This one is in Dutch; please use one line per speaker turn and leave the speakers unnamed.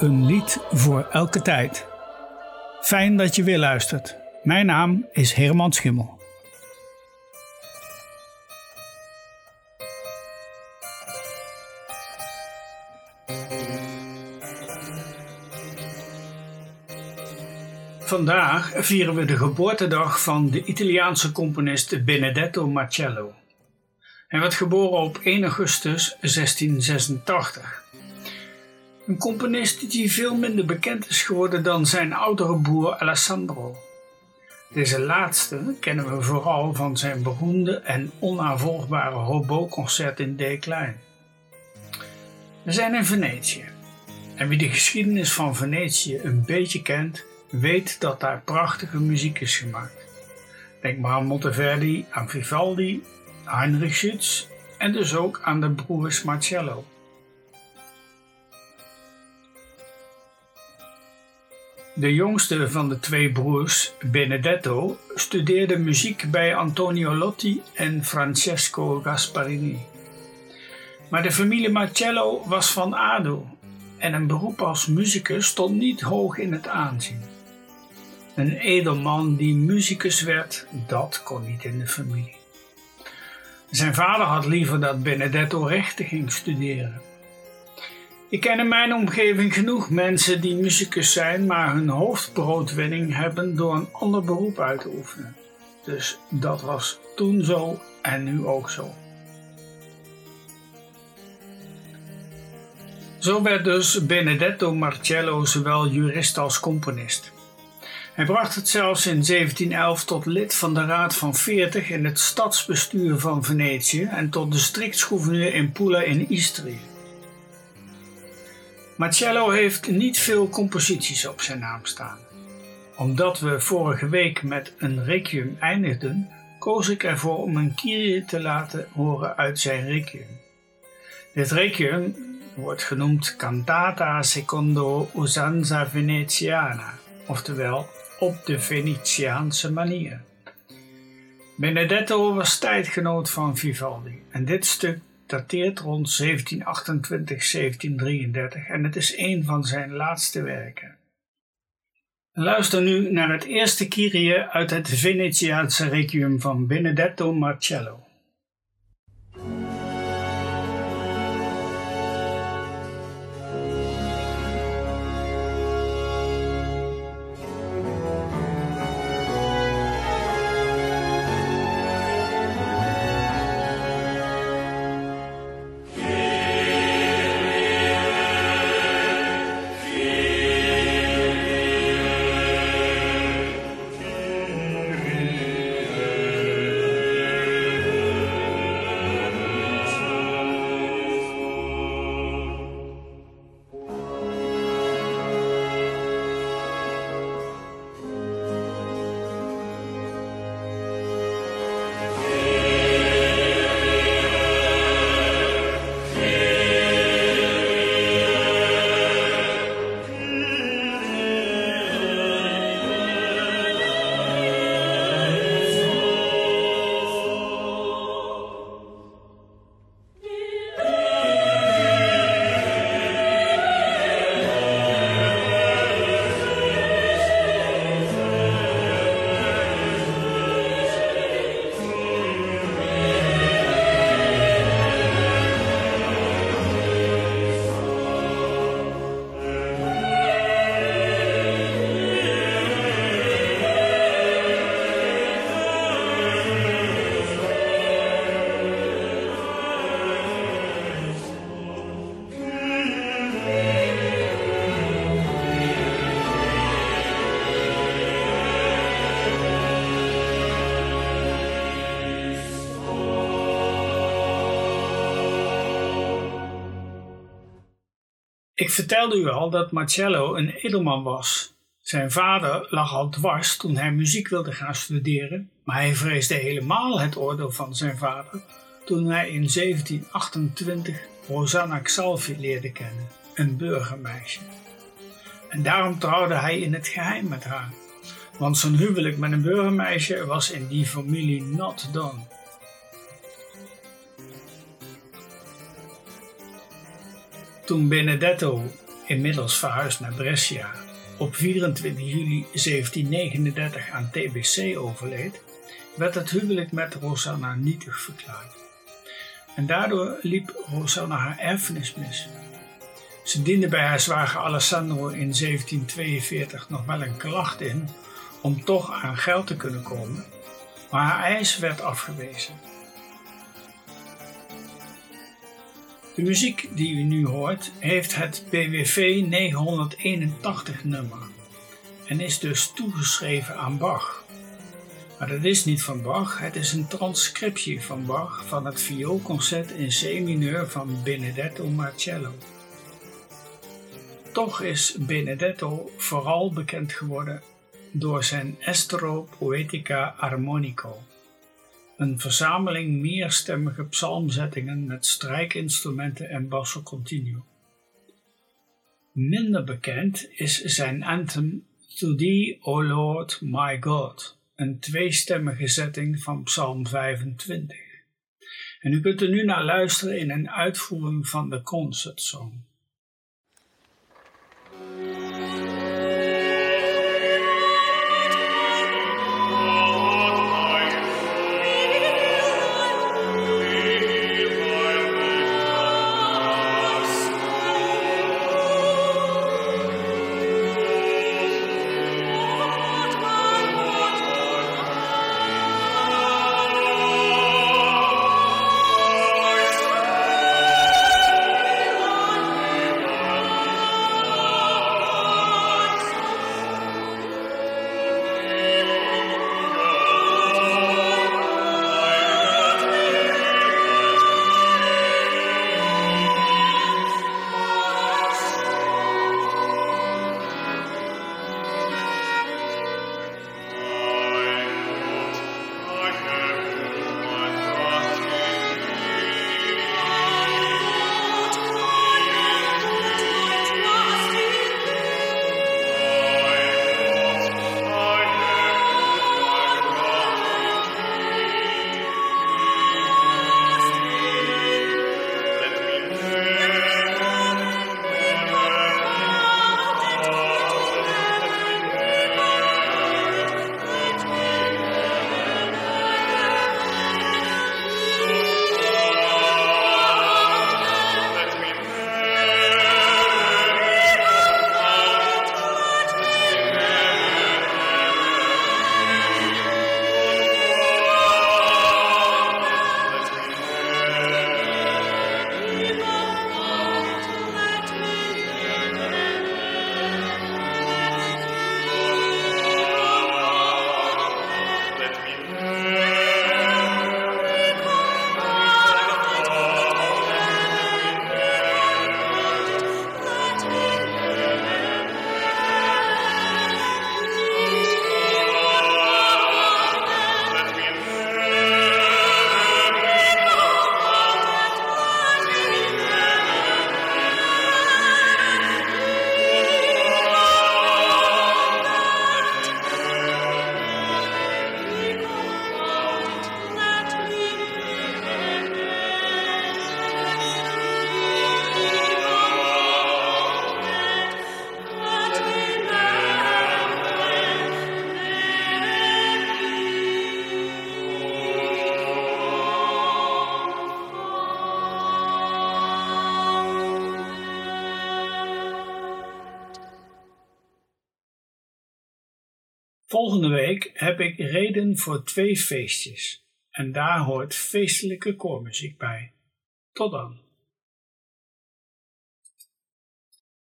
Een lied voor elke tijd. Fijn dat je weer luistert. Mijn naam is Herman Schimmel. Vandaag vieren we de geboortedag van de Italiaanse componist Benedetto Marcello. Hij werd geboren op 1 augustus 1686. Een componist die veel minder bekend is geworden dan zijn oudere broer Alessandro. Deze laatste kennen we vooral van zijn beroemde en onnavolgbare hobo-concert in D klein. We zijn in Venetië. En wie de geschiedenis van Venetië een beetje kent, weet dat daar prachtige muziek is gemaakt. Denk maar aan Monteverdi, aan Vivaldi, Heinrich Schütz en dus ook aan de broers Marcello. De jongste van de twee broers, Benedetto, studeerde muziek bij Antonio Lotti en Francesco Gasparini. Maar de familie Marcello was van adel en een beroep als muzikus stond niet hoog in het aanzien. Een edelman die muzikus werd, dat kon niet in de familie. Zijn vader had liever dat Benedetto rechten ging studeren. Ik ken in mijn omgeving genoeg mensen die muzikus zijn, maar hun hoofdbroodwinning hebben door een ander beroep uit te oefenen. Dus dat was toen zo en nu ook zo. Zo werd dus Benedetto Marcello zowel jurist als componist. Hij bracht het zelfs in 1711 tot lid van de Raad van 40 in het stadsbestuur van Venetië en tot districtsgouverneur in Pula in Istria. Marcello heeft niet veel composities op zijn naam staan. Omdat we vorige week met een requiem eindigden, koos ik ervoor om een kyrie te laten horen uit zijn requiem. Dit requiem wordt genoemd Cantata secondo usanza veneziana, oftewel op de Venetiaanse manier. Benedetto was tijdgenoot van Vivaldi en dit stuk dateert rond 1728-1733 en het is een van zijn laatste werken. Luister nu naar het eerste Kyrie uit het Venetiaanse requiem van Benedetto Marcello. Vertelde u al dat Marcello een edelman was. Zijn vader lag al dwars toen hij muziek wilde gaan studeren, maar hij vreesde helemaal het oordeel van zijn vader toen hij in 1728 Rosanna Xalvi leerde kennen, een burgermeisje. En daarom trouwde hij in het geheim met haar, want zijn huwelijk met een burgermeisje was in die familie not done. Toen Benedetto inmiddels verhuisd naar Brescia, op 24 juli 1739 aan TBC overleed, werd het huwelijk met Rosanna nietig verklaard. En daardoor liep Rosanna haar erfenis mis. Ze diende bij haar zwager Alessandro in 1742 nog wel een klacht in om toch aan geld te kunnen komen, maar haar eis werd afgewezen. De muziek die u nu hoort heeft het BWV 981 nummer en is dus toegeschreven aan Bach. Maar dat is niet van Bach, het is een transcriptie van Bach van het vioolconcert in C-mineur van Benedetto Marcello. Toch is Benedetto vooral bekend geworden door zijn Estero Poetica Armonico, een verzameling meerstemmige psalmzettingen met strijkinstrumenten en basso continuo. Minder bekend is zijn anthem To Thee, O Lord, My God, een tweestemmige zetting van Psalm 25. En u kunt er nu naar luisteren in een uitvoering van de concertsong. Volgende week heb ik reden voor twee feestjes en daar hoort feestelijke koormuziek bij. Tot dan.